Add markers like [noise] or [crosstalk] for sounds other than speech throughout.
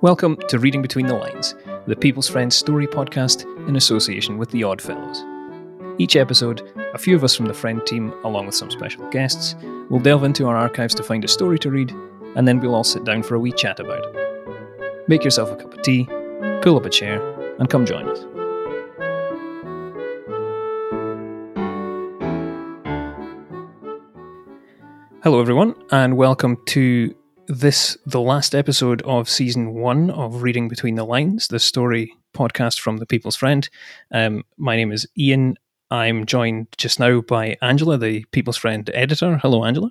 Welcome to Reading Between the Lines, the People's Friends story podcast in association with the Oddfellows. Each episode, a few of us from the Friend team, along with some special guests, will delve into our archives to find a story to read, and then we'll all sit down for a wee chat about it. Make yourself a cup of tea, pull up a chair, and come join us. Hello, everyone, and welcome to this the last episode of season one of Reading Between the Lines, the story podcast from the People's Friend. Um, my name is Ian. I'm joined just now by Angela, the People's Friend editor. Hello, Angela.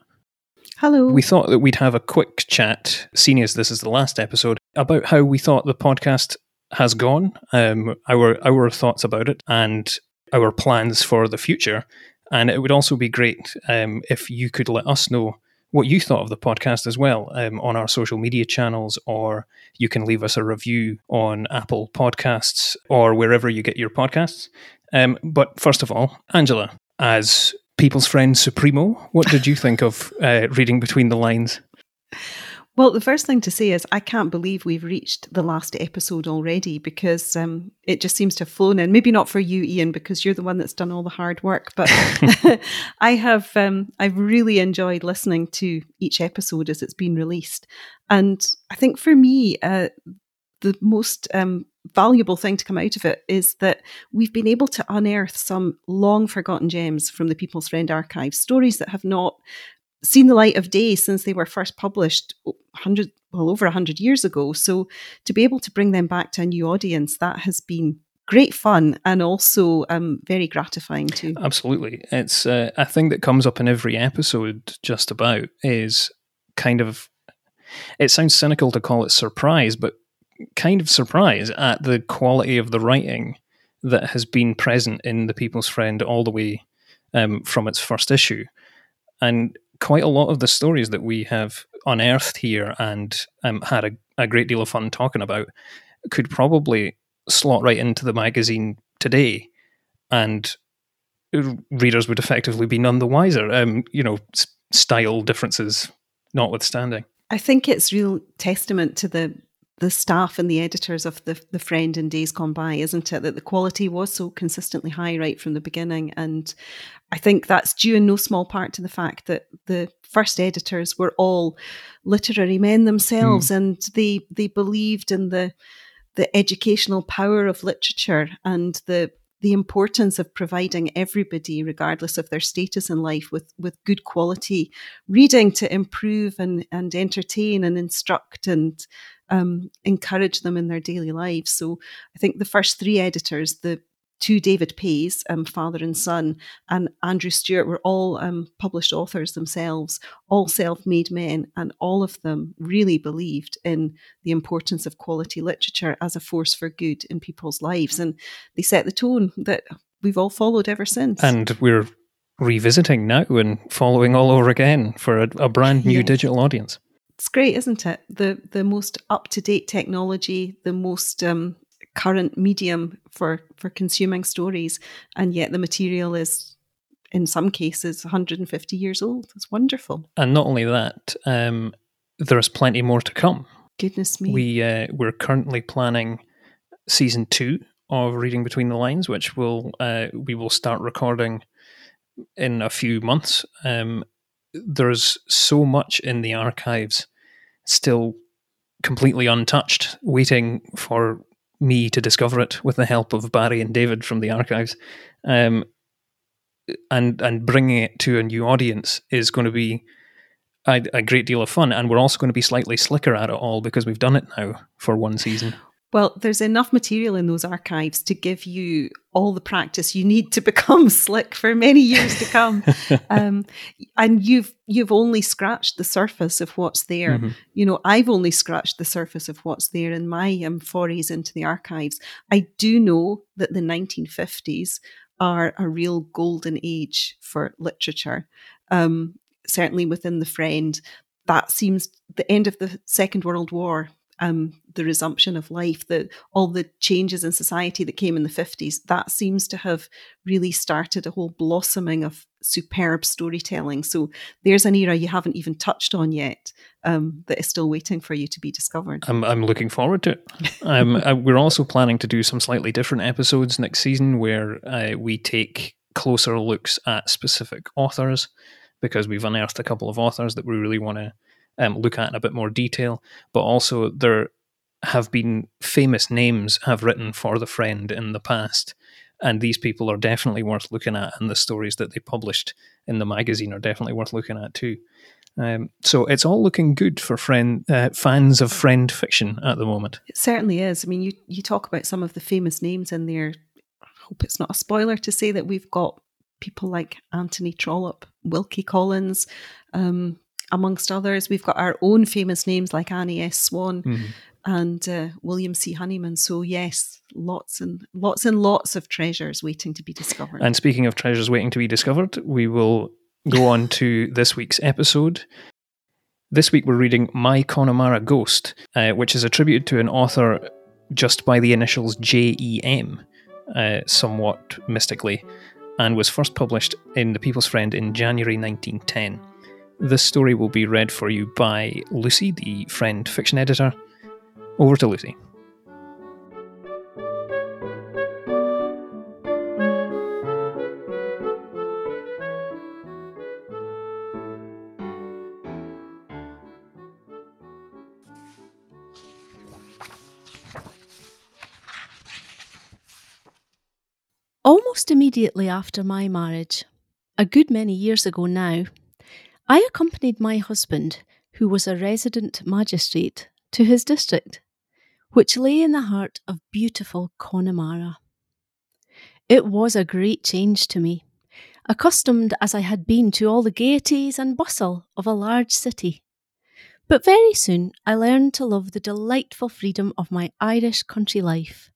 Hello. We thought that we'd have a quick chat, seeing as this is the last episode, about how we thought the podcast has gone, um, our our thoughts about it, and our plans for the future. And it would also be great um, if you could let us know what you thought of the podcast as well um, on our social media channels, or you can leave us a review on Apple Podcasts or wherever you get your podcasts. Um, but first of all, Angela, as people's friend supremo, what did you think of uh, reading between the lines? [laughs] Well, the first thing to say is I can't believe we've reached the last episode already because um, it just seems to have flown in. Maybe not for you, Ian, because you're the one that's done all the hard work. But [laughs] [laughs] I have, um, I've really enjoyed listening to each episode as it's been released, and I think for me, uh, the most um, valuable thing to come out of it is that we've been able to unearth some long forgotten gems from the People's Friend archive, stories that have not seen the light of day since they were first published 100 well over 100 years ago. So to be able to bring them back to a new audience that has been great fun and also um, very gratifying too. Absolutely. It's uh, a thing that comes up in every episode just about is kind of it sounds cynical to call it surprise but kind of surprise at the quality of the writing that has been present in the people's friend all the way um, from its first issue. And quite a lot of the stories that we have unearthed here and um, had a, a great deal of fun talking about could probably slot right into the magazine today, and readers would effectively be none the wiser. Um, you know, style differences notwithstanding. I think it's real testament to the the staff and the editors of the the friend in days gone by, isn't it? That the quality was so consistently high right from the beginning, and I think that's due in no small part to the fact that the first editors were all literary men themselves, mm. and they they believed in the the educational power of literature and the the importance of providing everybody, regardless of their status in life, with, with good quality reading to improve and, and entertain and instruct and um, encourage them in their daily lives. So I think the first three editors, the two David Paes, um, father and son, and Andrew Stewart were all um, published authors themselves, all self made men, and all of them really believed in the importance of quality literature as a force for good in people's lives. And they set the tone that we've all followed ever since. And we're revisiting now and following all over again for a, a brand new yes. digital audience. It's great, isn't it? The the most up to date technology, the most um, current medium for for consuming stories, and yet the material is in some cases 150 years old. It's wonderful. And not only that, um, there's plenty more to come. Goodness me. We uh, we're currently planning season two of Reading Between the Lines, which will uh, we will start recording in a few months. Um, there's so much in the archives still completely untouched, waiting for me to discover it with the help of Barry and David from the archives, um, and and bringing it to a new audience is going to be a, a, great deal of fun. And we're also going to be slightly slicker at it all because we've done it now for one season. Well, there's enough material in those archives to give you all the practice you need to [laughs] become slick for many years to come. [laughs] um, and you've you've only scratched the surface of what's there. Mm-hmm. You know, I've only scratched the surface of what's there in my um, forays into the archives. I do know that the 1950s are a real golden age for literature. Um, certainly within the Friend, that seems the end of the Second World War um, the resumption of life, the all the changes in society that came in the fifties, that seems to have really started a whole blossoming of superb storytelling. So there's an era you haven't even touched on yet um, that is still waiting for you to be discovered. I'm I'm looking forward to it. um, uh, we're also planning to do some slightly different episodes next season where uh, we take closer looks at specific authors because we've unearthed a couple of authors that we really want to um, look at in a bit more detail. But also, there have been famous names have written for the friend in the past, and these people are definitely worth looking at, and the stories that they published in the magazine are definitely worth looking at too. Um, so it's all looking good for friend uh, fans of friend fiction at the moment. It certainly is. I mean, you you talk about some of the famous names in there. I hope it's not a spoiler to say that we've got people like Anthony Trollope, Wilkie Collins, um, amongst others. We've got our own famous names like Annie S. Swan mm-hmm. and uh, William C. Honeyman. So yes, lots and lots and lots of treasures waiting to be discovered. And speaking of treasures waiting to be discovered, we will go on to this week's episode. This week we're reading My Connemara Ghost, uh, which is attributed to an author just by the initials J.E.M., uh, somewhat mystically, and was first published in The People's Friend in January 1910. This story will be read for you by Lucy, the friend fiction editor. Over to Lucy. Almost immediately after my marriage, a good many years ago now, I accompanied my husband, who was a resident magistrate, to his district, which lay in the heart of beautiful Connemara. It was a great change to me, accustomed as I had been to all the gaieties and bustle of a large city. But very soon I learned to love the delightful freedom of my Irish country life,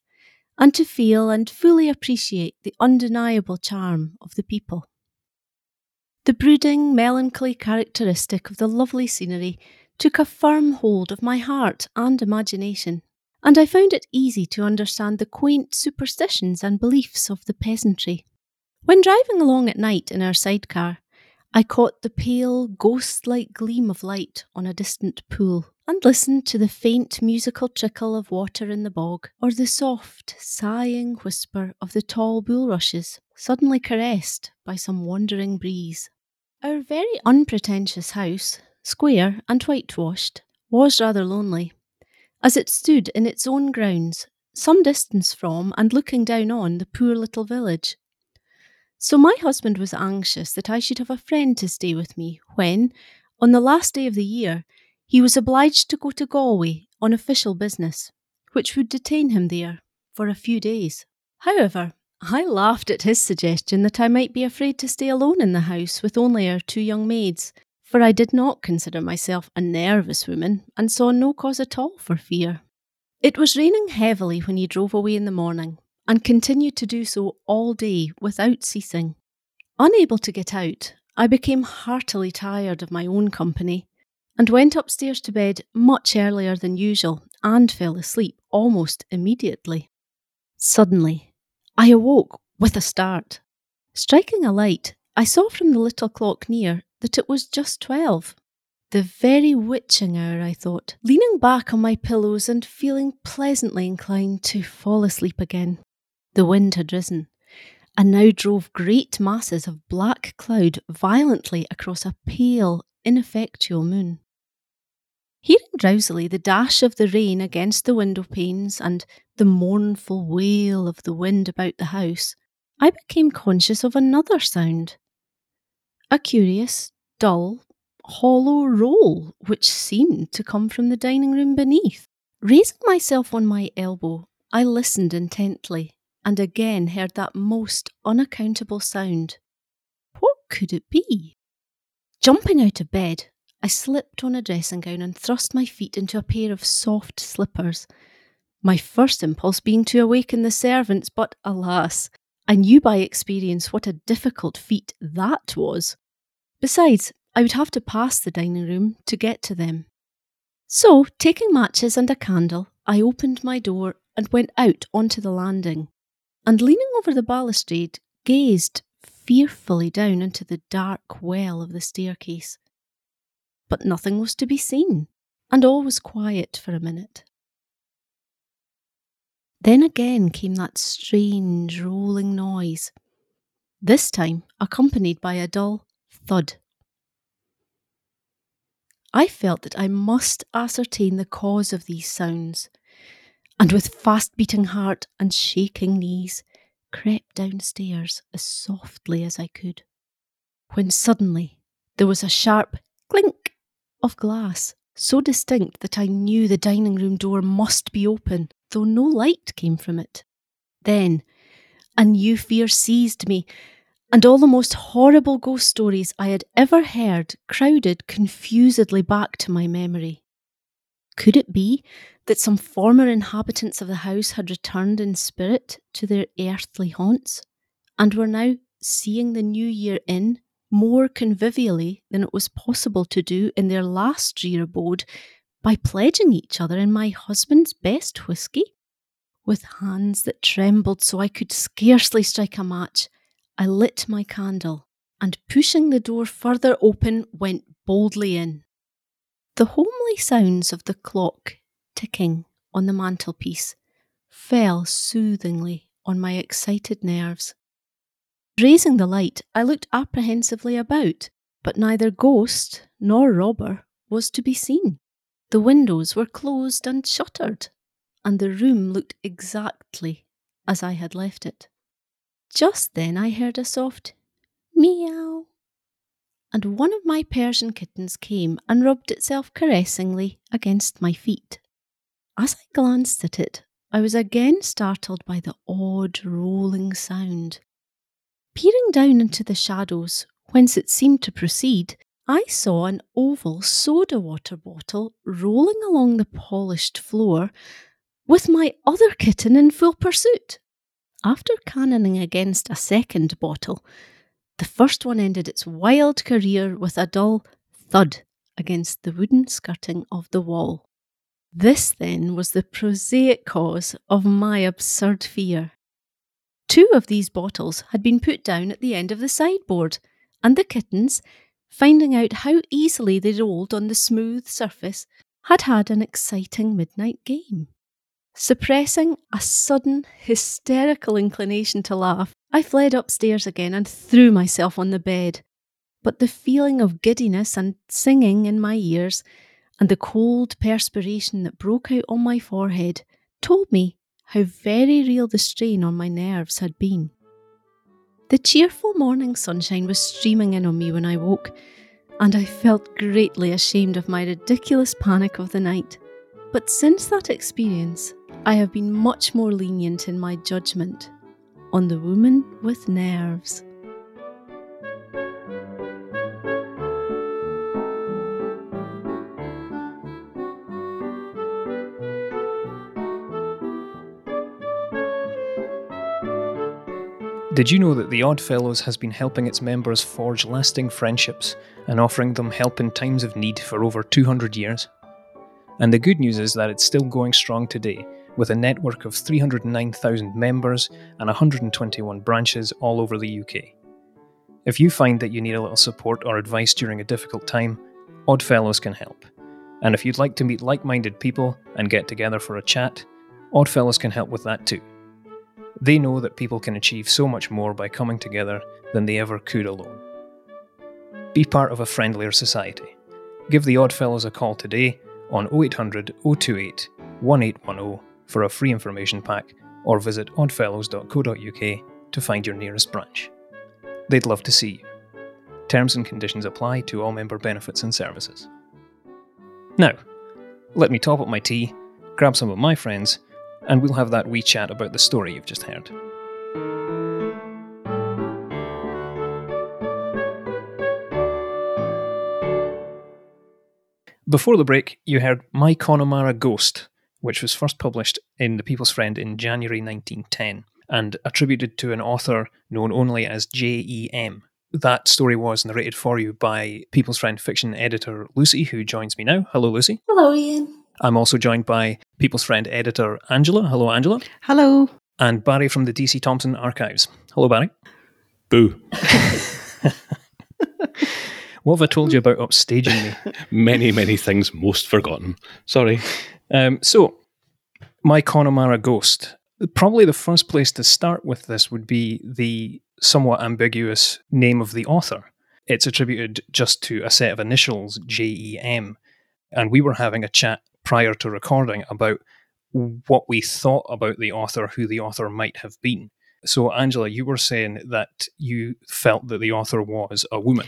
and to feel and fully appreciate the undeniable charm of the people. The brooding, melancholy characteristic of the lovely scenery took a firm hold of my heart and imagination, and I found it easy to understand the quaint superstitions and beliefs of the peasantry. When driving along at night in our sidecar, I caught the pale, ghost like gleam of light on a distant pool, and listened to the faint musical trickle of water in the bog, or the soft, sighing whisper of the tall bulrushes suddenly caressed by some wandering breeze. Our very unpretentious house, square and whitewashed, was rather lonely, as it stood in its own grounds, some distance from and looking down on the poor little village. So my husband was anxious that I should have a friend to stay with me when, on the last day of the year, he was obliged to go to Galway on official business, which would detain him there for a few days. However, I laughed at his suggestion that I might be afraid to stay alone in the house with only our two young maids, for I did not consider myself a nervous woman and saw no cause at all for fear. It was raining heavily when he drove away in the morning, and continued to do so all day without ceasing. Unable to get out, I became heartily tired of my own company, and went upstairs to bed much earlier than usual and fell asleep almost immediately. Suddenly, I awoke with a start. Striking a light, I saw from the little clock near that it was just twelve. The very witching hour, I thought, leaning back on my pillows and feeling pleasantly inclined to fall asleep again. The wind had risen, and now drove great masses of black cloud violently across a pale, ineffectual moon. Hearing drowsily the dash of the rain against the window panes and the mournful wail of the wind about the house, I became conscious of another sound. A curious, dull, hollow roll which seemed to come from the dining room beneath. Raising myself on my elbow, I listened intently and again heard that most unaccountable sound. What could it be? Jumping out of bed, I slipped on a dressing gown and thrust my feet into a pair of soft slippers. My first impulse being to awaken the servants, but alas, I knew by experience what a difficult feat that was. Besides, I would have to pass the dining room to get to them. So, taking matches and a candle, I opened my door and went out onto the landing, and leaning over the balustrade, gazed fearfully down into the dark well of the staircase. But nothing was to be seen, and all was quiet for a minute. Then again came that strange rolling noise, this time accompanied by a dull thud. I felt that I must ascertain the cause of these sounds, and with fast beating heart and shaking knees, crept downstairs as softly as I could. When suddenly there was a sharp clink of glass, so distinct that I knew the dining room door must be open, though no light came from it. Then a new fear seized me, and all the most horrible ghost stories I had ever heard crowded confusedly back to my memory. Could it be that some former inhabitants of the house had returned in spirit to their earthly haunts, and were now seeing the new year in more convivially than it was possible to do in their last drear abode by pledging each other in my husband's best whisky? With hands that trembled so I could scarcely strike a match, I lit my candle and, pushing the door further open, went boldly in. The homely sounds of the clock ticking on the mantelpiece fell soothingly on my excited nerves. Raising the light, I looked apprehensively about, but neither ghost nor robber was to be seen. The windows were closed and shuttered, and the room looked exactly as I had left it. Just then I heard a soft meow, and one of my Persian kittens came and rubbed itself caressingly against my feet. As I glanced at it, I was again startled by the odd rolling sound. Peering down into the shadows, whence it seemed to proceed, I saw an oval soda water bottle rolling along the polished floor with my other kitten in full pursuit. After cannoning against a second bottle, the first one ended its wild career with a dull thud against the wooden skirting of the wall. This, then, was the prosaic cause of my absurd fear. Two of these bottles had been put down at the end of the sideboard, and the kittens, finding out how easily they rolled on the smooth surface, had had an exciting midnight game. Suppressing a sudden, hysterical inclination to laugh, I fled upstairs again and threw myself on the bed. But the feeling of giddiness and singing in my ears, and the cold perspiration that broke out on my forehead, told me how very real the strain on my nerves had been. The cheerful morning sunshine was streaming in on me when I woke, and I felt greatly ashamed of my ridiculous panic of the night. But since that experience, I have been much more lenient in my judgment on the woman with nerves. Did you know that the Oddfellows has been helping its members forge lasting friendships and offering them help in times of need for over 200 years? And the good news is that it's still going strong today with a network of 309,000 members and 121 branches all over the UK. If you find that you need a little support or advice during a difficult time, Oddfellows can help. And if you'd like to meet like minded people and get together for a chat, Oddfellows can help with that too. They know that people can achieve so much more by coming together than they ever could alone. Be part of a friendlier society. Give the Oddfellows a call today on 0800 028 1810 for a free information pack or visit oddfellows.co.uk to find your nearest branch. They'd love to see you. Terms and conditions apply to all member benefits and services. Now, let me top up my tea, grab some of my friends, and we'll have that wee chat about the story you've just heard. Before the break, you heard My Connemara Ghost which was first published in The People's Friend in January 1910 and attributed to an author known only as J.E.M. that story was narrated for you by People's Friend fiction editor Lucy, who joins me now. Hello, Lucy. Hello, Ian. I'm also joined by People's Friend editor Angela. Hello, Angela. Hello. And Barry from the DC Thomson Archives. Hello, Barry. Boo. [laughs] what have I told you about upstaging me? [laughs] many, many things most forgotten. Sorry. Um, so, my Connemara Ghost. Probably the first place to start with this would be the somewhat ambiguous name of the author. It's attributed just to a set of initials, JEM. And we were having a chat prior to recording about what we thought about the author, who the author might have been. So, Angela, you were saying that you felt that the author was a woman.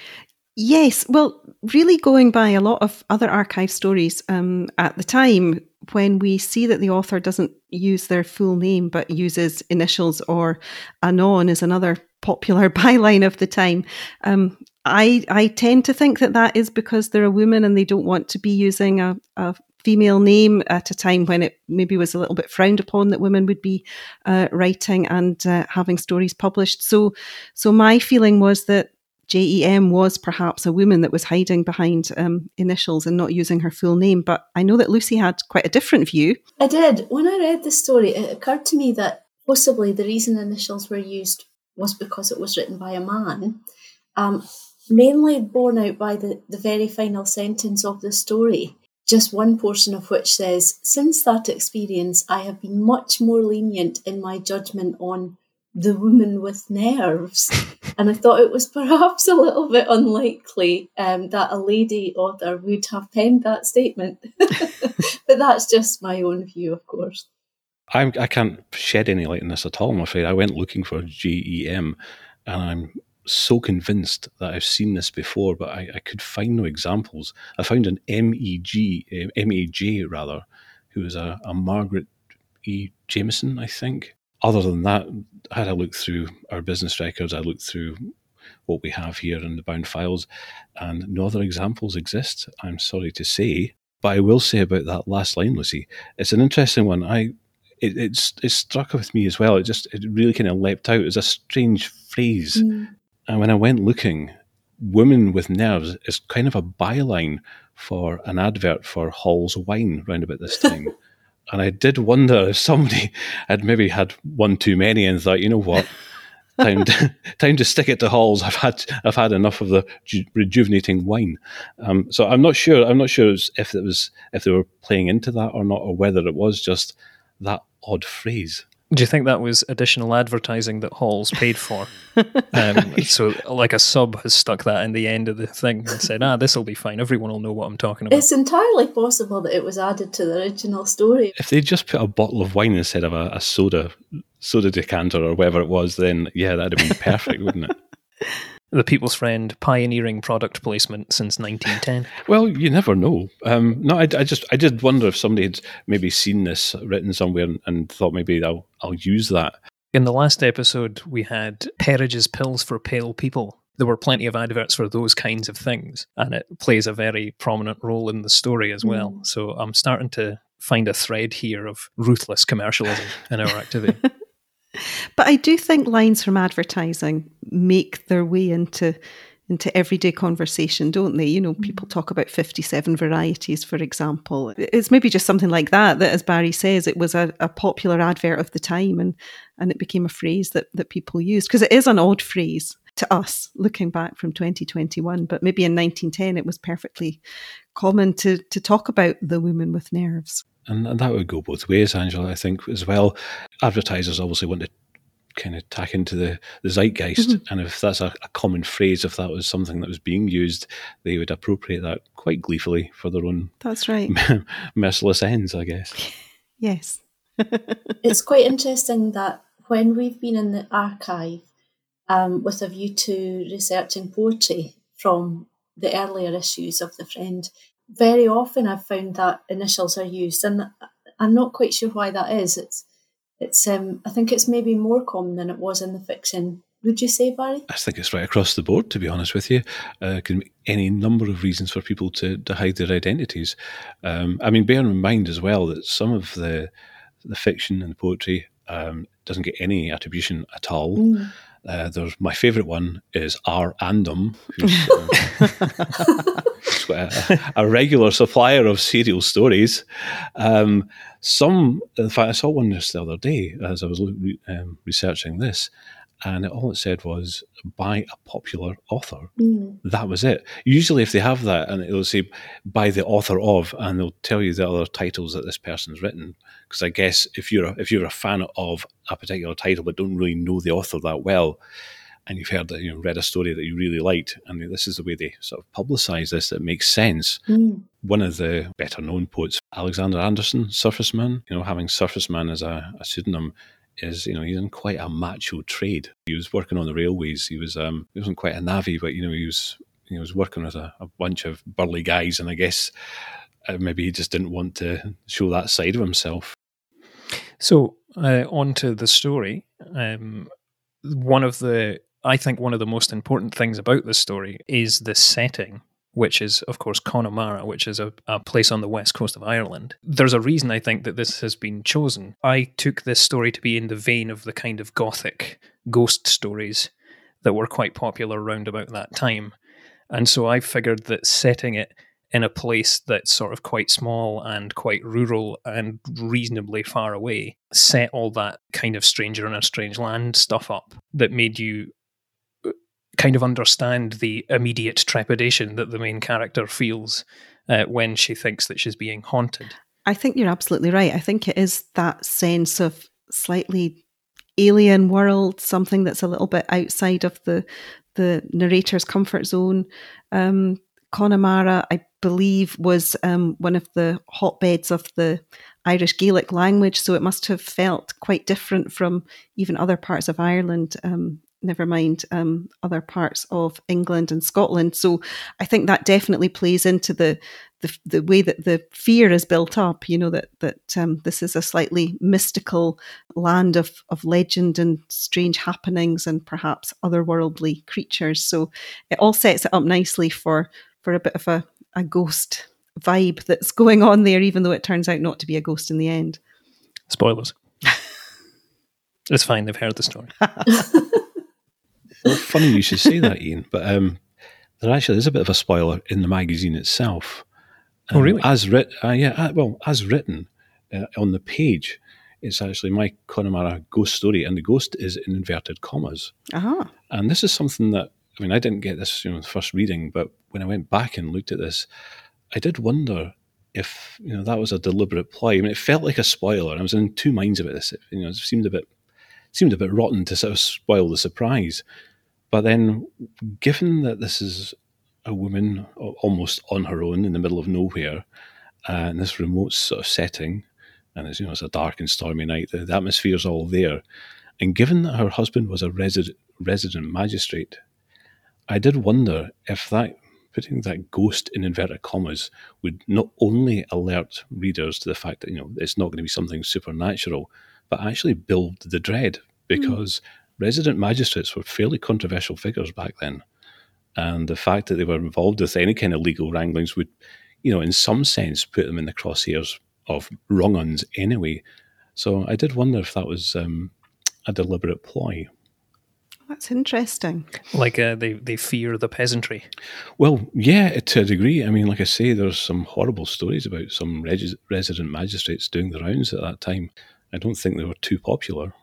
Yes, well, really going by a lot of other archive stories um, at the time, when we see that the author doesn't use their full name but uses initials or anon is another popular [laughs] byline of the time. Um, I I tend to think that that is because they're a woman and they don't want to be using a, a female name at a time when it maybe was a little bit frowned upon that women would be uh, writing and uh, having stories published. So, so my feeling was that JEM was perhaps a woman that was hiding behind um, initials and not using her full name. But I know that Lucy had quite a different view. I did. When I read the story, it occurred to me that possibly the reason initials were used was because it was written by a man, um, mainly borne out by the, the very final sentence of the story, just one portion of which says, Since that experience, I have been much more lenient in my judgment on the woman with nerves. [laughs] and I thought it was perhaps a little bit unlikely um, that a lady author would have penned that statement. [laughs] but that's just my own view, of course. I'm, I can not shed any light on this at all, I'm afraid. I went looking for JEM and I'm so convinced that I've seen this before, but I, I could find no examples. I found an MEG, uh, MAJ rather, who was a, a Margaret E. Jameson, I think. Other than that, I had I looked through our business records, I looked through what we have here in the bound files, and no other examples exist, I'm sorry to say. But I will say about that last line, Lucy, it's an interesting one. I it, it's it struck with me as well. It just it really kind of leapt out as a strange phrase. Mm. And when I went looking, "women with nerves" is kind of a byline for an advert for Hall's wine round about this time. [laughs] and I did wonder if somebody had maybe had one too many and thought, you know what, time to, [laughs] time to stick it to Halls. I've had I've had enough of the ju- rejuvenating wine. Um, so I'm not sure. I'm not sure if it was if they were playing into that or not, or whether it was just that odd phrase. Do you think that was additional advertising that Halls paid for? [laughs] um, so, like a sub has stuck that in the end of the thing and said, "Ah, this will be fine. Everyone will know what I'm talking about." It's entirely possible that it was added to the original story. If they just put a bottle of wine instead of a, a soda, soda decanter or whatever it was, then yeah, that'd have been perfect, wouldn't it? [laughs] the people's friend pioneering product placement since 1910 [laughs] well you never know. Um, no I, I, just i did wonder if somebody had maybe seen this written somewhere and, and, thought maybe i'll i'll use that. In the last episode we had Perridge's pills for pale people. There were plenty of adverts for those kinds of things and it plays a very prominent role in the story as well. Mm. so i'm starting to find a thread here of ruthless commercialism in our activity [laughs] but I do think lines from advertising make their way into into everyday conversation, don't they? You know, mm-hmm. people talk about 57 varieties, for example. It's maybe just something like that, that as Barry says, it was a, a popular advert of the time and, and it became a phrase that, that people used. Because it is an odd phrase to us looking back from 2021, but maybe in 1910 it was perfectly common to, to talk about the woman with nerves. And, and that would go both ways, Angela, I think, as well. Advertisers obviously want to kind of tack into the, the zeitgeist. Mm-hmm. And if that's a, a, common phrase, if that was something that was being used, they would appropriate that quite gleefully for their own that's right [laughs] merciless ends, I guess. [laughs] yes. [laughs] it's quite interesting that when we've been in the archive um, with a view to researching poetry from the earlier issues of The Friend, very often I've found that initials are used, and I'm not quite sure why that is. It's, it's, um, I think it's maybe more common than it was in the fiction. Would you say, Barry? I think it's right across the board. To be honest with you, uh, can be any number of reasons for people to, to hide their identities. Um, I mean, bear in mind as well that some of the the fiction and the poetry um, doesn't get any attribution at all. Mm. Uh, there's my favourite one is R. Andom, [laughs] [laughs] who's, uh, a, regular supplier of serial stories. Um, some, in fact, I saw one just the other day as I was um, researching this, and all it said was by a popular author. Mm. That was it. Usually, if they have that, and it'll say by the author of, and they'll tell you the other titles that this person's written. Because I guess if you're a, if you're a fan of a particular title but don't really know the author that well, and you've heard that you know read a story that you really liked, and this is the way they sort of publicise this, it makes sense. Mm. One of the better known poets, Alexander Anderson, Surfaceman, you know, having Surfaceman as a, a pseudonym is you know he's in quite a macho trade. He was working on the railways. He was um he wasn't quite a navvy, but you know he was he was working with a, a bunch of burly guys, and I guess uh, maybe he just didn't want to show that side of himself. So uh, on to the story. Um, one of the I think one of the most important things about this story is the setting which is, of course, Connemara, which is a, a, place on the west coast of Ireland. There's a reason I think that this has been chosen. I took this story to be in the vein of the kind of gothic ghost stories that were quite popular around about that time. And so I figured that setting it in a place that's sort of quite small and quite rural and reasonably far away set all that kind of stranger in a strange land stuff up that made you kind of understand the immediate trepidation that the main character feels uh, when she thinks that she's being haunted. I think you're absolutely right. I think it is that sense of slightly alien world, something that's a little bit outside of the the narrator's comfort zone. Um, Connemara, I believe, was um, one of the hotbeds of the Irish Gaelic language, so it must have felt quite different from even other parts of Ireland um, never mind um, other parts of England and Scotland. So I think that definitely plays into the the, the way that the fear is built up. You know that that um, this is a slightly mystical land of of legend and strange happenings and perhaps otherworldly creatures. So it all sets it up nicely for for a bit of a, a ghost vibe that's going on there, even though it turns out not to be a ghost in the end. Spoilers. [laughs] it's fine. They've heard the story. [laughs] well, funny you should say that, Ian. But um, there actually is a bit of a spoiler in the magazine itself. Um, oh, really? As written, uh, yeah. Uh, well, as written uh, on the page, it's actually my Connemara ghost story, and the ghost is in inverted commas. Uh-huh. And this is something that I mean, I didn't get this, you know, the first reading, but when I went back and looked at this, I did wonder if you know that was a deliberate ploy. I mean, it felt like a spoiler. I was in two minds about this. It, you know, it seemed a bit seemed a bit rotten to sort of spoil the surprise. But then, given that this is a woman almost on her own in the middle of nowhere, uh, in this remote sort of setting, and it's you know it's a dark and stormy night, the, the atmosphere's all there, and given that her husband was a resident resident magistrate, I did wonder if that putting that ghost in inverted commas would not only alert readers to the fact that you know it's not going to be something supernatural, but actually build the dread hmm. because. Mm resident magistrates were fairly controversial figures back then. And the fact that they were involved with any kind of legal wranglings would, you know, in some sense put them in the crosshairs of wrong uns anyway. So I did wonder if that was um, a deliberate ploy. That's interesting. Like uh, they, they fear the peasantry. Well, yeah, to a degree. I mean, like I say, there's some horrible stories about some reg- resident magistrates doing the rounds at that time. I don't think they were too popular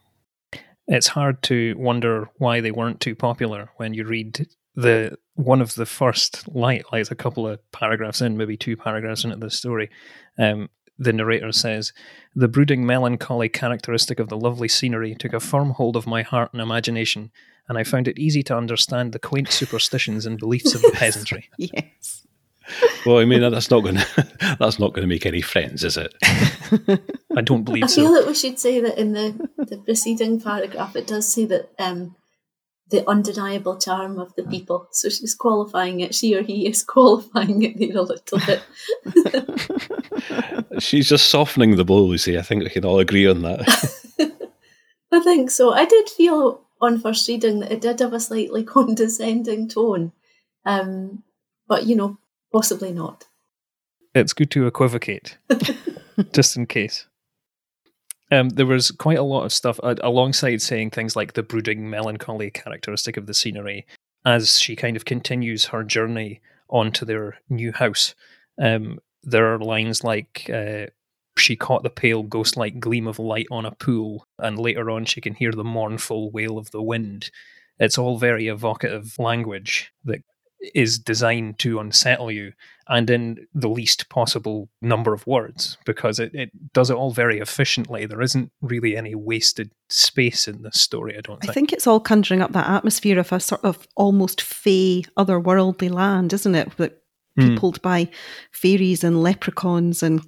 it's hard to wonder why they weren't too popular when you read the one of the first light like a couple of paragraphs in maybe two paragraphs into the story. Um, the narrator says the brooding melancholy characteristic of the lovely scenery took a firm hold of my heart and imagination and i found it easy to understand the quaint superstitions and beliefs of the [laughs] peasantry. Yes well, I mean that's not going [laughs] to that's not going to make any friends, is it? [laughs] I don't believe I so. I feel that we should say that in the the preceding paragraph, it does say that um, the undeniable charm of the people. So she's qualifying it. She or he is qualifying it there a little bit. [laughs] she's just softening the blow, Lucy. I think we can all agree on that. I think so. I did feel on first reading that it did have a slightly condescending tone. Um, but you know, Possibly not. It's good to equivocate, [laughs] just in case. Um, there was quite a lot of stuff uh, alongside saying things like the brooding melancholy characteristic of the scenery as she kind of continues her journey onto their new house. Um, there are lines like uh, she caught the pale ghost like gleam of light on a pool, and later on she can hear the mournful wail of the wind. It's all very evocative language that is designed to unsettle you and in the least possible number of words because it, it does it all very efficiently. There isn't really any wasted space in this story, I don't think. I think it's all conjuring up that atmosphere of a sort of almost fey, otherworldly land, isn't it? That hmm. peopled mm. by fairies and leprechauns and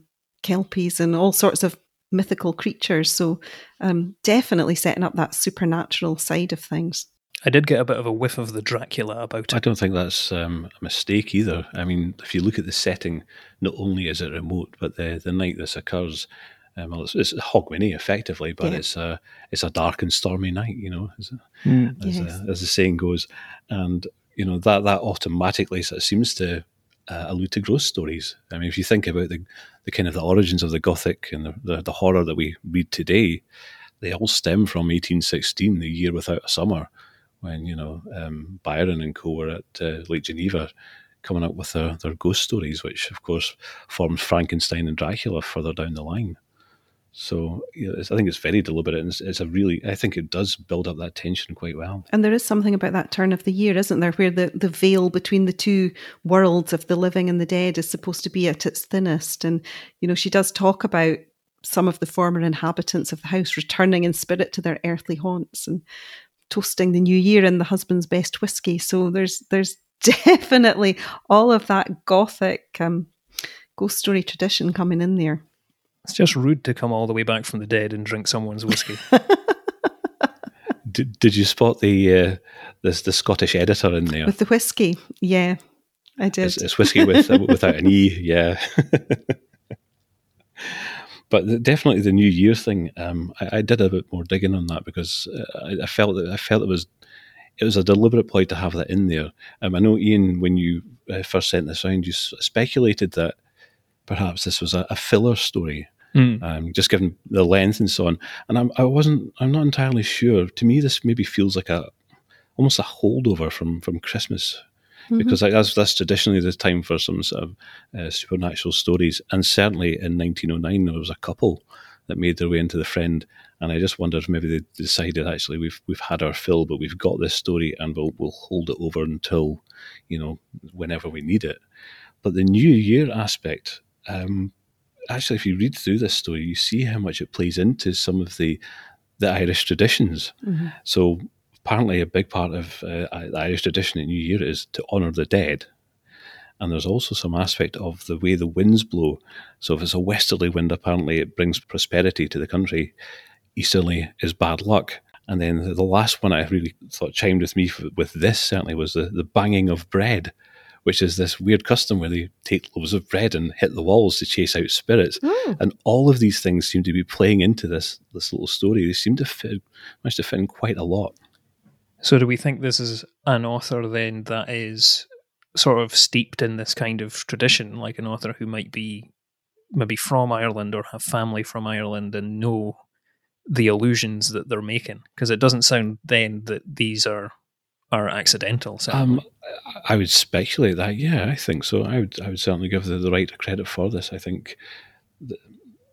kelpies and all sorts of mythical creatures. So um, definitely setting up that supernatural side of things. I did get a bit of a whiff of the Dracula about it. I don't think that's um, a mistake either. I mean, if you look at the setting, not only is it remote, but the the night this occurs, um, well, it's, it's Hogmanay effectively, but yeah. it's a it's a dark and stormy night, you know, as, mm, as, yes. uh, as the saying goes, and you know that that automatically sort of seems to uh, allude to ghost stories. I mean, if you think about the the kind of the origins of the Gothic and the, the, the horror that we read today, they all stem from 1816, the year without a summer when you know um, Byron and co were at uh, Lake Geneva coming up with their, their ghost stories, which of course forms Frankenstein and Dracula further down the line. So you know, I think it's very deliberate, and it's, it's, a really I think it does build up that tension quite well. And there is something about that turn of the year, isn't there, where the the veil between the two worlds of the living and the dead is supposed to be at its thinnest, and you know she does talk about some of the former inhabitants of the house returning in spirit to their earthly haunts and toasting the new year in the husband's best whiskey. So there's there's [laughs] definitely all of that gothic um, ghost story tradition coming in there. It's just rude to come all the way back from the dead and drink someone's whiskey. [laughs] did, did you spot the uh, this the Scottish editor in there with the whiskey? Yeah, I did. It's, it's whiskey with without an e. Yeah. [laughs] but definitely the New Year thing. Um, I, I, did a bit more digging on that because uh, I, I, felt that I felt it was it was a deliberate ploy to have that in there. Um, I know Ian, when you uh, first sent this around, you speculated that perhaps this was a, a filler story, mm. um, just given the length and so on. And I'm, I wasn't. I'm not entirely sure. To me, this maybe feels like a almost a holdover from from Christmas mm-hmm. because like, that's that's traditionally the time for some sort of uh, supernatural stories. And certainly in 1909, there was a couple that made their way into the Friend, and I just wondered if maybe they decided actually we've we've had our fill, but we've got this story, and we'll we'll hold it over until you know whenever we need it. But the New Year aspect. Um, actually, if you read through this story, you see how much it plays into some of the the Irish traditions. Mm-hmm. So apparently a big part of uh, the Irish tradition in New Year is to honour the dead. And there's also some aspect of the way the winds blow. So if it's a westerly wind, apparently it brings prosperity to the country. Easterly is bad luck. And then the last one I really thought chimed with me with this certainly was the, the banging of bread, which is this weird custom where they take loaves of bread and hit the walls to chase out spirits. Mm. And all of these things seem to be playing into this this little story. They seem to fit, manage to fit in quite a lot. So, do we think this is an author then that is sort of steeped in this kind of tradition, like an author who might be maybe from Ireland or have family from Ireland and know the allusions that they're making? Because it doesn't sound then that these are are accidental. Um, I would speculate that. Yeah, I think so. I would. I would certainly give the, the right credit for this. I think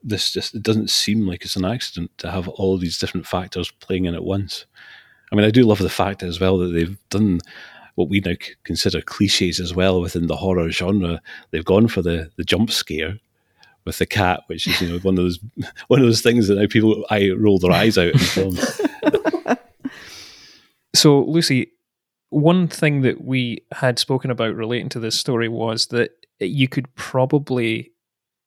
this just it doesn't seem like it's an accident to have all these different factors playing in at once. I mean, I do love the fact as well that they've done what we now consider cliches as well within the horror genre. They've gone for the the jump scare with the cat, which is you know one of those [laughs] one of those things that now people I roll their eyes out in films. [laughs] so, Lucy, one thing that we had spoken about relating to this story was that you could probably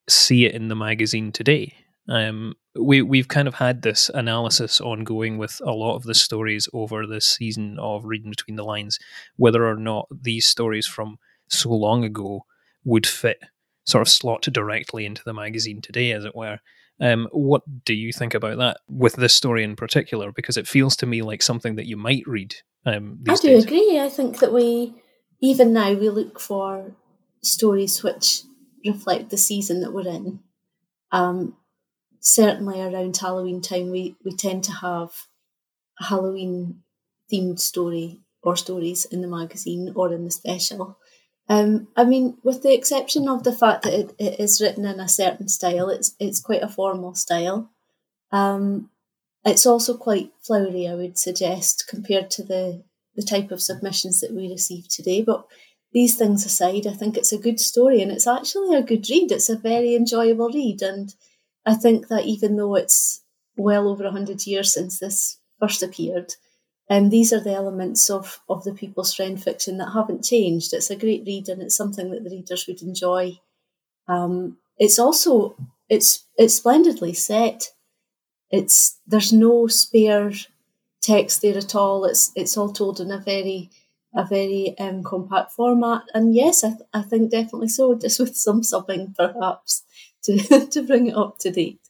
see it in the magazine today. Um, we we've kind of had this analysis ongoing with a lot of the stories over this season of reading between the lines, whether or not these stories from so long ago would fit sort of slot directly into the magazine today, as it were. Um, what do you think about that with this story in particular? Because it feels to me like something that you might read. Um, I do days. agree. I think that we, even now, we look for stories which reflect the season that we're in. Um, certainly around Halloween time, we, we tend to have a Halloween themed story or stories in the magazine or in the special. Um, I mean, with the exception of the fact that it, it is written in a certain style, it's it's quite a formal style. Um, it's also quite flowery, I would suggest, compared to the the type of submissions that we receive today. But these things aside, I think it's a good story and it's actually a good read. It's a very enjoyable read, and I think that even though it's well over hundred years since this first appeared, and um, these are the elements of, of the People's Friend fiction that haven't changed. It's a great read and it's something that the readers would enjoy. Um, it's also it's it's splendidly set. It's there's no spare text there at all. It's it's all told in a very a very um, compact format. And yes, I, th- I think definitely so, [laughs] just with some subbing perhaps to, [laughs] to bring it up to date.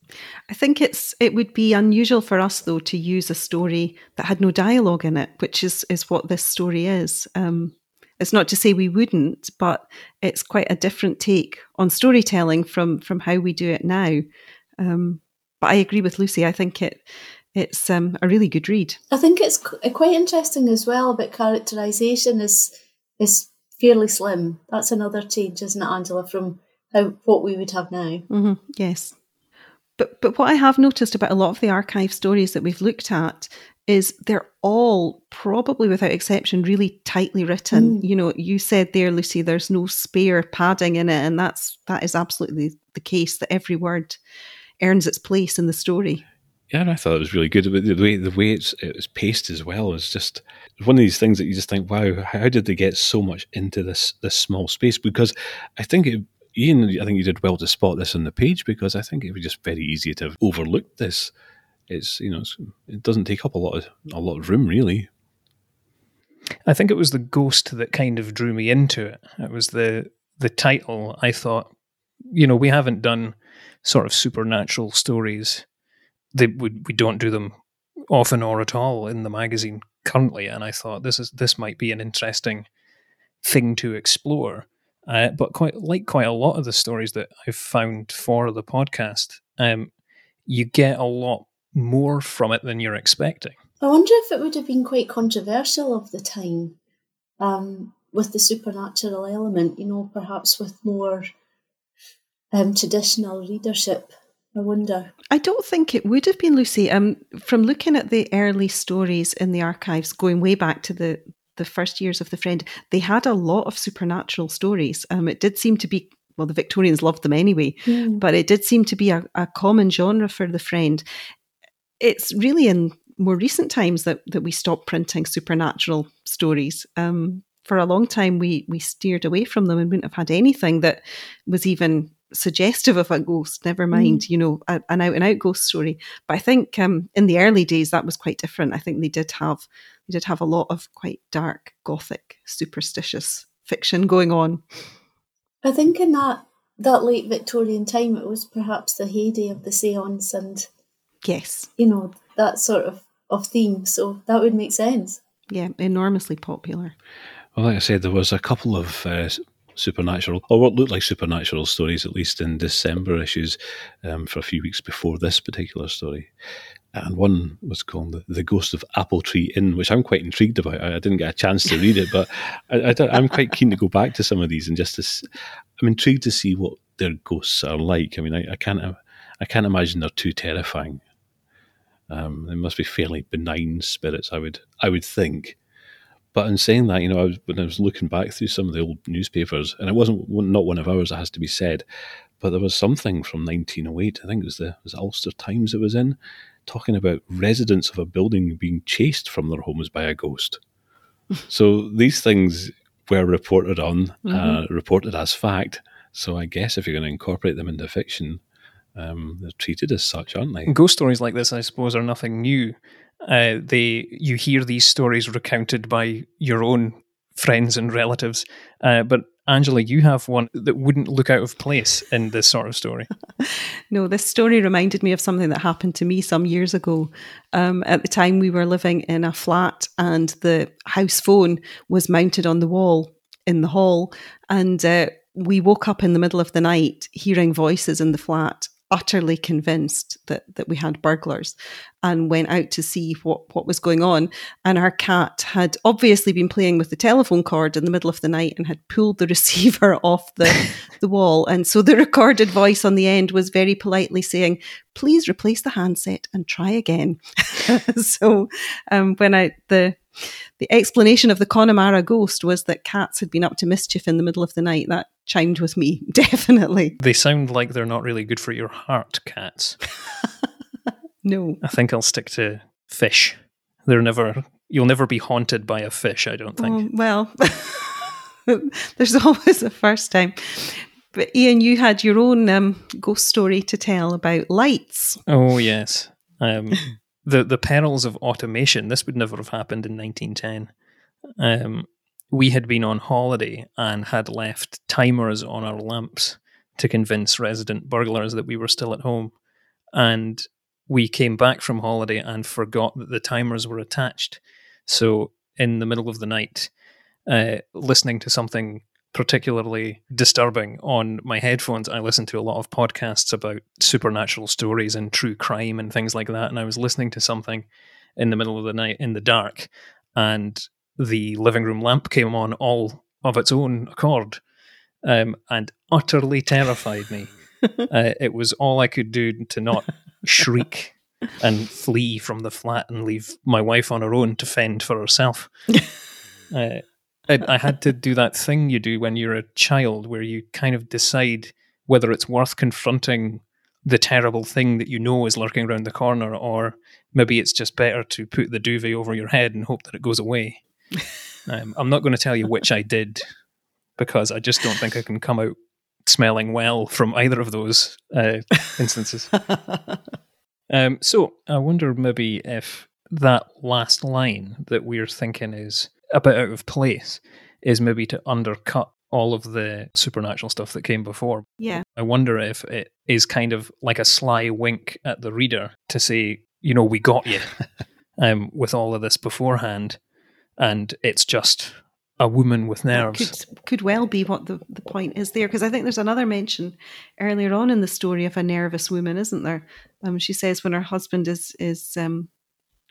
I think it's it would be unusual for us though to use a story that had no dialogue in it, which is is what this story is. Um, it's not to say we wouldn't, but it's quite a different take on storytelling from from how we do it now. Um, but I agree with Lucy. I think it it's um, a really good read. I think it's quite interesting as well. But characterization is is fairly slim. That's another change, isn't it, Angela, from how what we would have now? Mm-hmm. Yes. But but what I have noticed about a lot of the archive stories that we've looked at is they're all probably without exception really tightly written. Mm. You know, you said there, Lucy, there's no spare padding in it, and that's that is absolutely the case. That every word earns its place in the story. Yeah, and I thought it was really good. The way the way it's it's paced as well is just one of these things that you just think, wow, how did they get so much into this this small space? Because I think it Ian, I think you did well to spot this on the page because I think it was just very easy to have overlooked this. It's you know it's, it doesn't take up a lot of a lot of room really. I think it was the ghost that kind of drew me into it. It was the the title. I thought, you know, we haven't done sort of supernatural stories. They, we we don't do them often or at all in the magazine currently, and I thought this is this might be an interesting thing to explore. Uh, but quite like quite a lot of the stories that I've found for the podcast, um, you get a lot more from it than you're expecting. I wonder if it would have been quite controversial of the time um, with the supernatural element, you know, perhaps with more um, traditional readership. I wonder. I don't think it would have been Lucy. Um, from looking at the early stories in the archives, going way back to the the first years of the Friend, they had a lot of supernatural stories. Um, it did seem to be well, the Victorians loved them anyway, mm. but it did seem to be a, a common genre for the Friend. It's really in more recent times that that we stopped printing supernatural stories. Um, for a long time, we we steered away from them and wouldn't have had anything that was even suggestive of a ghost. Never mind, mm. you know, a, an out and out ghost story. But I think um, in the early days that was quite different. I think they did have they did have a lot of quite dark, gothic, superstitious fiction going on. I think in that that late Victorian time, it was perhaps the heyday of the séance and yes, you know that sort of of theme. So that would make sense. Yeah, enormously popular. Well, like I said, there was a couple of uh, supernatural, or what looked like supernatural stories, at least in December issues, um, for a few weeks before this particular story. And one was called the, the, Ghost of Apple Tree Inn, which I'm quite intrigued about. I, I didn't get a chance to read it, but I, am quite keen to go back to some of these and just to, I'm intrigued to see what their ghosts are like. I mean, I, I can't, I can't imagine they're too terrifying. Um, they must be fairly benign spirits, I would, I would think. But in saying that, you know, I was, when I was looking back through some of the old newspapers, and it wasn't not one of ours, it has to be said, but there was something from 1908. I think it was the was Ulster Times it was in, talking about residents of a building being chased from their homes by a ghost. [laughs] so these things were reported on, mm-hmm. uh, reported as fact. So I guess if you're going to incorporate them into fiction, um, they're treated as such, aren't they? Ghost stories like this, I suppose, are nothing new uh, they you hear these stories recounted by your own friends and relatives. Uh, but Angela, you have one that wouldn't look out of place in this sort of story. [laughs] no, this story reminded me of something that happened to me some years ago. Um, at the time, we were living in a flat, and the house phone was mounted on the wall in the hall, and uh, we woke up in the middle of the night hearing voices in the flat utterly convinced that that we had burglars and went out to see what what was going on. And our cat had obviously been playing with the telephone cord in the middle of the night and had pulled the [laughs] receiver off the the wall. And so the recorded voice on the end was very politely saying please replace the handset and try again. [laughs] So um, when i the the explanation of the Connemara ghost was that cats had been up to mischief in the middle of the night. That chimed with me, [laughs] definitely. They sound like they're not really good for your heart, cats. [laughs] no. I think I'll stick to fish. They're never, you'll never be haunted by a fish, I don't think. Oh, well, [laughs] there's always a first time. But Ian, you had your own um, ghost story to tell about lights. Oh, yes. Um, the the perils of automation. This would never have happened in 1910. Um, we had been on holiday and had left timers on our lamps to convince resident burglars that we were still at home. And we came back from holiday and forgot that the timers were attached. So, in the middle of the night, uh, listening to something particularly disturbing on my headphones. I listen to a lot of podcasts about supernatural stories and true crime and things like that. And I was listening to something in the middle of the night in the dark, and the living room lamp came on all of its own accord um, and utterly terrified me. [laughs] uh, it was all I could do to not shriek and flee from the flat and leave my wife on her own to fend for herself. [laughs] Uh, I, I had to do that thing you do when you're a child, where you kind of decide whether it's worth confronting the terrible thing that you know is lurking around the corner, or maybe it's just better to put the duvet over your head and hope that it goes away. [laughs] um, I'm not going to tell you which I did because I just don't think I can come out smelling well from either of those uh, instances. [laughs] um, so I wonder maybe if that last line that we're thinking is a bit out of place is maybe to undercut all of the supernatural stuff that came before. Yeah. I wonder if it is kind of like a sly wink at the reader to say, you know, we got you [laughs] um, with all of this beforehand, and it's just a woman with nerves. Could, could well be what the, the point is there, because I think there's another mention earlier on in the story of a nervous woman, isn't there? Um, she says when her husband is is um,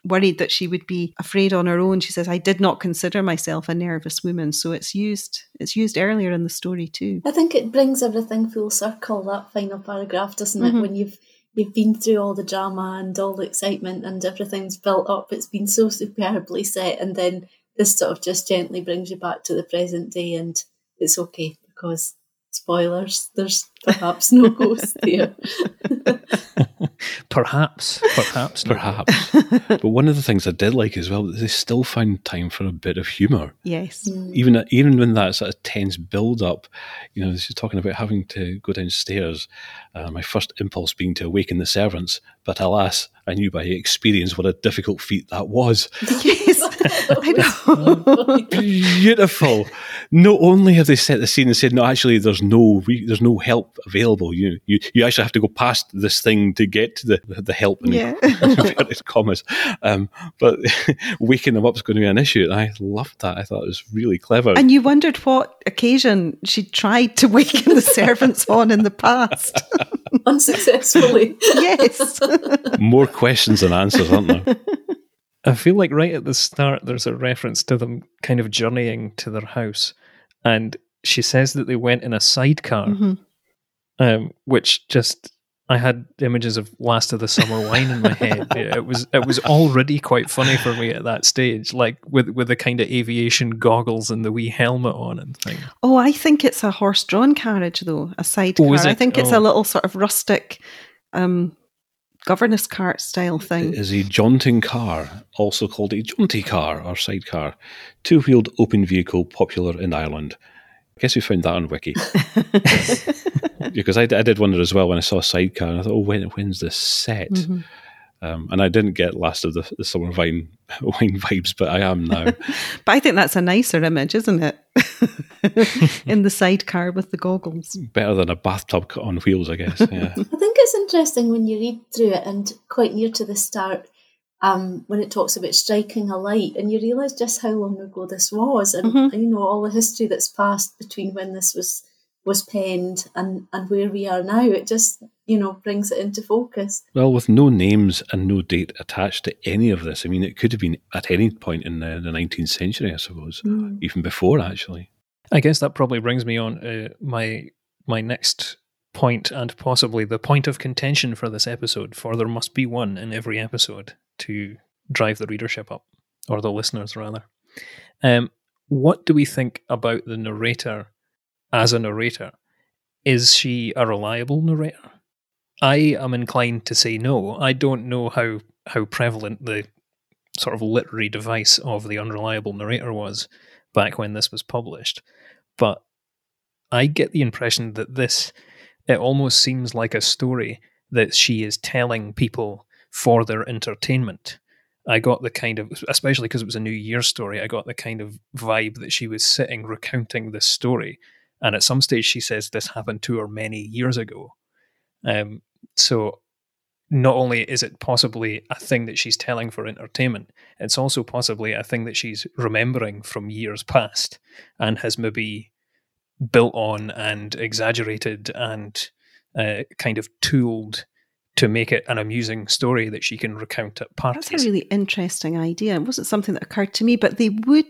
worried that she would be afraid on her own. She says, "I did not consider myself a nervous woman." So it's used it's used earlier in the story too. I think it brings everything full circle. That final paragraph, doesn't it? Mm-hmm. When you've you've been through all the drama and all the excitement and everything's built up. It's been so superbly set, and then this sort of just gently brings you back to the present day, and it's okay because spoilers. There's perhaps no ghost there. [laughs] perhaps, perhaps, perhaps. but one of the things I did like as well, is they still found time for a bit of humour. Yes. Mm. Even even when that sort of tense build up, you know, she's talking about having to go downstairs. Uh, my first impulse being to awaken the servants, but alas, I knew by experience what a difficult feat that was. Yes, [laughs] I know. [laughs] Beautiful. Not only have they set the scene and said, no, actually, there's no there's no help available. You you you actually have to go past this thing to get to the the help in Yeah. [laughs] inverted commas. Um, but waking them up is going to be an issue. And I loved that. I thought it was really clever. And you wondered what occasion she tried to waken the servants on in the past. Unsuccessfully. yes. More questions than answers, aren't there? [laughs] I feel like right at the start, there's a reference to them kind of journeying to their house, and she says that they went in a sidecar, Mhm. um, which just I had images of Last of the Summer Wine in my head. It, [laughs] it was it was already quite funny for me at that stage, like with with the kind of aviation goggles and the wee helmet on and thing. Oh, I think it's a horse-drawn carriage, though, a sidecar. Oh, I it? think it's Oh. a little sort of rustic um, governess cart style thing. It is a jaunting car, also called a jaunty car or sidecar, two wheeled open vehicle popular in Ireland. I guess we found that on Wiki. [laughs] because I, I did wonder as well when I saw a sidecar, and I thought, oh, when, when's this set? Mhm. Um, and I didn't get last of the, the summer wine, [laughs] wine vibes, but I am now. [laughs] But I think that's a nicer image, isn't it? [laughs] In the sidecar with the goggles. Better than a bathtub on wheels, I guess. Yeah. I think it's interesting when you read through it and quite near to the start, um, when it talks about striking a light, and you realise just how long ago this was, and Mhm. you know all the history that's passed between when this was was penned and, and where we are now. It just, you know, brings it into focus. Well, with no names and no date attached to any of this, I mean, it could have been at any point in the, the 19th century, I suppose, mm. even before, actually. I guess that probably brings me on uh, my my next point and possibly the point of contention for this episode, for there must be one in every episode to drive the readership up, or the listeners rather. Um, what do we think about the narrator as a narrator? Is she a reliable narrator? I am inclined to say no. I don't know how, how prevalent the sort of literary device of the unreliable narrator was back when this was published, but I get the impression that this it almost seems like a story that she is telling people for their entertainment. I got the kind of, especially because it was a New Year story, I got the kind of vibe that she was sitting recounting this story. And at some stage, she says this happened to her many years ago. Um, so not only is it possibly a thing that she's telling for entertainment, it's also possibly a thing that she's remembering from years past and has maybe built on and exaggerated and uh, kind of tooled to make it an amusing story that she can recount at parties. That's a really interesting idea. It wasn't something that occurred to me, but they would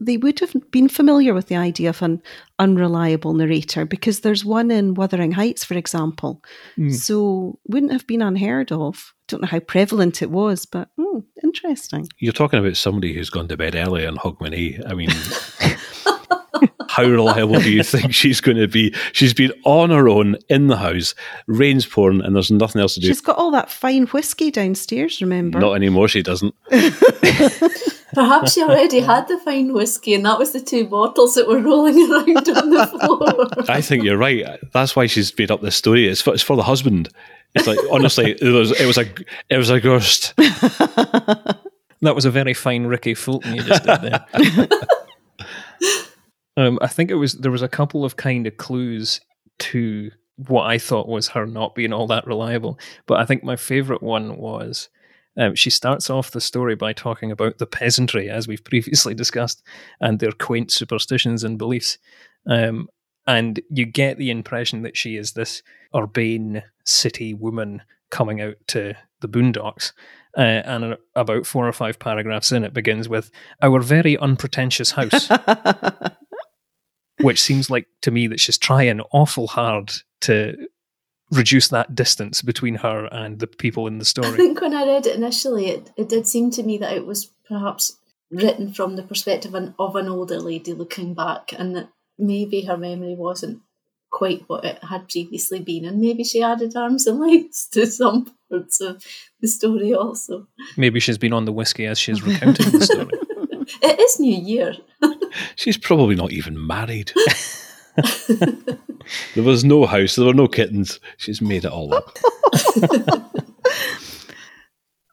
they would have been familiar with the idea of an unreliable narrator because there's one in Wuthering Heights, for example. Mm. So wouldn't have been unheard of. Don't know how prevalent it was, but mm, interesting. You're talking about somebody who's gone to bed early on Hogmanay. I mean, [laughs] how reliable do you [laughs] think she's going to be? She's been on her own in the house, rain's pouring, and there's nothing else to do. She's got all that fine whiskey downstairs, remember? Not anymore, she doesn't. [laughs] Perhaps she already had the fine whiskey, and that was the two bottles that were rolling around on the floor. [laughs] I think you're right. That's why she's made up this story. It's for, it's for the husband. It's like honestly, it was it was a it was a ghost. that was a very fine Rikki Fulton you just did there. Um, I think it was there was a couple of kind of clues to what I thought was her not being all that reliable. But I think my favorite one was um, she starts off the story by talking about the peasantry, as we've [laughs] previously discussed, and their quaint superstitions and beliefs. Um, and you get the impression that she is this urbane city woman coming out to the boondocks. Uh, and about four or five paragraphs in, it begins with Our very unpretentious house. [laughs] which seems like to me that she's trying awful hard to reduce that distance between her and the people in the story. I think when I read it initially, it, it did seem to me that it was perhaps written from the perspective of an, of an older lady looking back, and that maybe her memory wasn't quite what it had previously been, and maybe she added arms and [laughs] legs to some parts of the story also. Maybe she's been on the whiskey as she's [laughs] recounting the story. It is New Year. [laughs] She's probably not even married. there was no house, there were no kittens. She's made it all up. [laughs]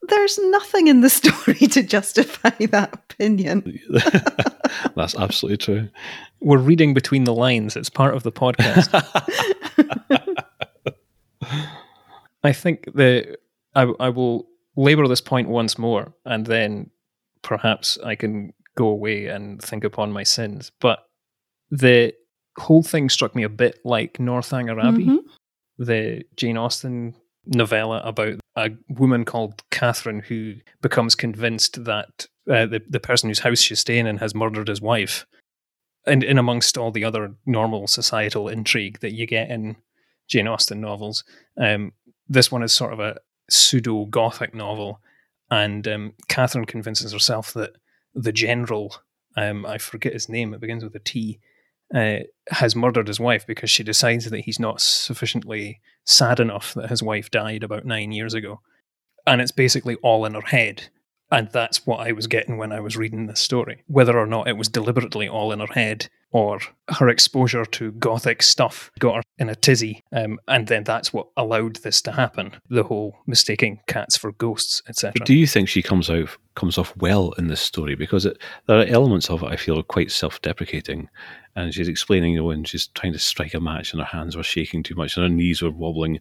There's nothing in the story to justify that opinion. [laughs] That's absolutely true. We're reading between the lines. It's part of the podcast. [laughs] I think that I, I will labour this point once more and then perhaps I can go away and think upon my sins. But the whole thing struck me a bit like Northanger Abbey, mm-hmm. the Jane Austen novella about a woman called Catherine who becomes convinced that uh, the, the person whose house she's staying in has murdered his wife. And in amongst all the other normal societal intrigue that you get in Jane Austen novels, um, this one is sort of a pseudo gothic novel and um, Catherine convinces herself that the general, um, I forget his name, it begins with a T, uh, has murdered his wife because she decides that he's not sufficiently sad enough that his wife died about nine years ago. And it's basically all in her head. And that's what I was getting when I was reading this story. Whether or not it was deliberately all in her head or her exposure to gothic stuff got her in a tizzy. Um, and then that's what allowed this to happen the whole mistaking cats for ghosts, etc. Do you think she comes out comes off well in this story? Because it, there are elements of it I feel are quite self deprecating. And she's explaining, you know, when she's trying to strike a match and her hands were shaking too much and her knees were wobbling.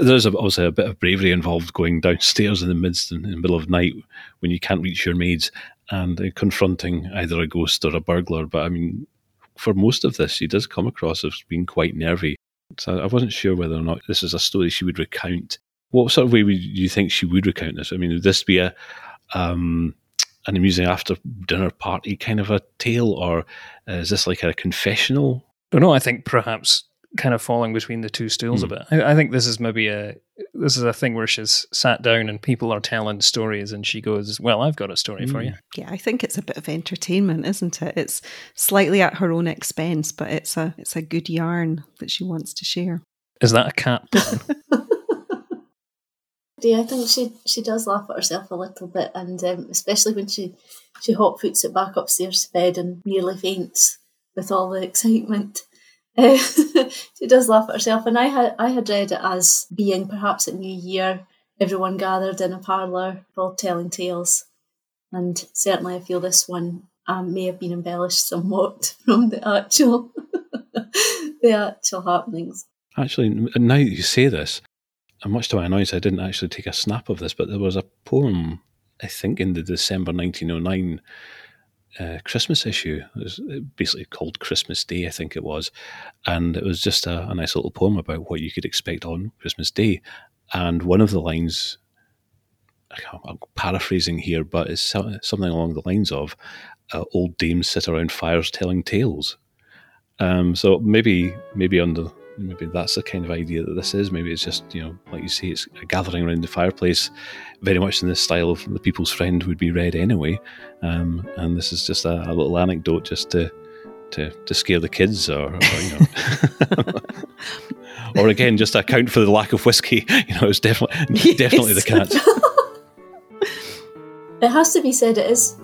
There's obviously a bit of bravery involved going downstairs in the midst in the middle of night when you can't reach your maids and confronting either a ghost or a burglar. But I mean, for most of this, she does come across as being quite nervy. So I wasn't sure whether or not this is a story she would recount. What sort of way would you think she would recount this? I mean, would this be a um, an amusing after dinner party kind of a tale, or is this like a confessional? No, I think perhaps kind of falling between the two stools mm. a bit. I, I, think this is maybe a this is a thing where she's sat down and people are telling stories, and she goes, "Well, I've got a story mm. for you." Yeah, I think it's a bit of entertainment, isn't it? It's slightly at her own expense, but it's a it's a good yarn that she wants to share. Is that a cat? [laughs] yeah, I think she she does laugh at herself a little bit, and um, especially when she she hot foots it back upstairs to bed and nearly faints with all the excitement. She does laugh at herself, and I had I had read it as being perhaps at New Year, everyone gathered in a parlour, all telling tales, and certainly I feel this one um, may have been embellished somewhat [laughs] from the actual [laughs] the actual happenings. Actually, now that you say this, and much to my annoyance, I didn't actually take a snap of this, but there was a poem, I think, in the December 1909 uh, Christmas issue. It was basically called Christmas Day, I think it was. And it was just a, a nice little poem about what you could expect on Christmas Day. And one of the lines, I'm paraphrasing here, but it's something along the lines of uh, old dames sit around fires telling tales. Um, so maybe maybe on the maybe that's the kind of idea that this is. Maybe it's just, you know, like you say, it's a gathering around the fireplace, very much in the style of The People's Friend would be read anyway. Um, and this is just a, a, little anecdote just to, to, to scare the kids or, or you know. [laughs] or again, just to account for the lack of whiskey. [laughs] You know, it's definitely, yes. definitely the cats. [laughs] it has to be said, it is,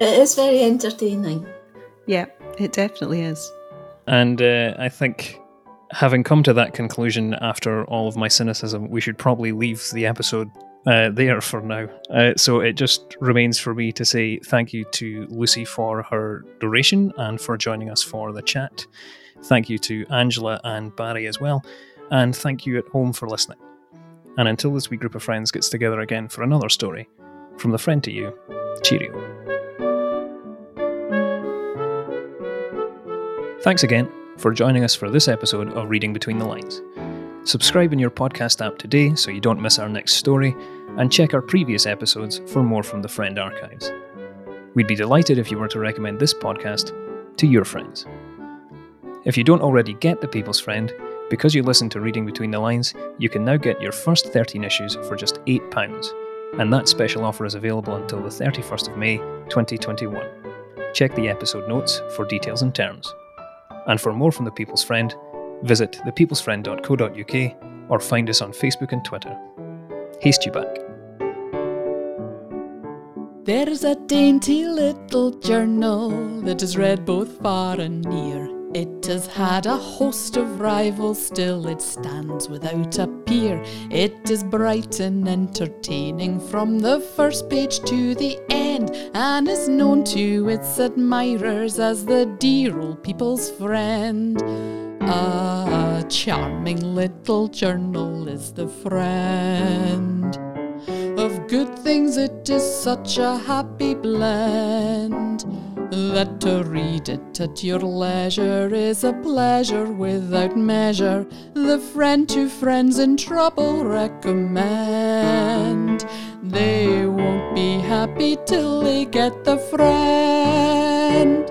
it is very entertaining. Yeah, it definitely is. And uh, I think having come to that conclusion after all of my cynicism, we should probably leave the episode uh, there for now. Uh, so it just remains for me to say thank you to Lucy for her duration and for joining us for the chat. Thank you to Angela and Barry as well. And thank you at home for listening. And until this wee group of friends gets together again for another story, from the friend to you, cheerio. Thanks again, for joining us for this episode of Reading Between the Lines. Subscribe in your podcast app today so you don't miss our next story, and check our previous episodes for more from the Friend Archives. We'd be delighted if you were to recommend this podcast to your friends. If you don't already get The People's Friend, because you listen to Reading Between the Lines, you can now get your first 13 issues for just £8, and that special offer is available until the 31st of May 2021. Check the episode notes for details and terms. And for more from The People's Friend, visit thepeoplesfriend.co.uk or find us on Facebook and Twitter. Haste you back. There's a dainty little journal that is read both far and near. It has had a host of rivals, still it stands without a peer. It is bright and entertaining from the first page to the end, and is known to its admirers as the dear old people's friend. A charming little journal is the friend. Of good things, it is such a happy blend that to read it at your leisure is a pleasure without measure. The friend to friends in trouble recommend. They won't be happy till they get the friend.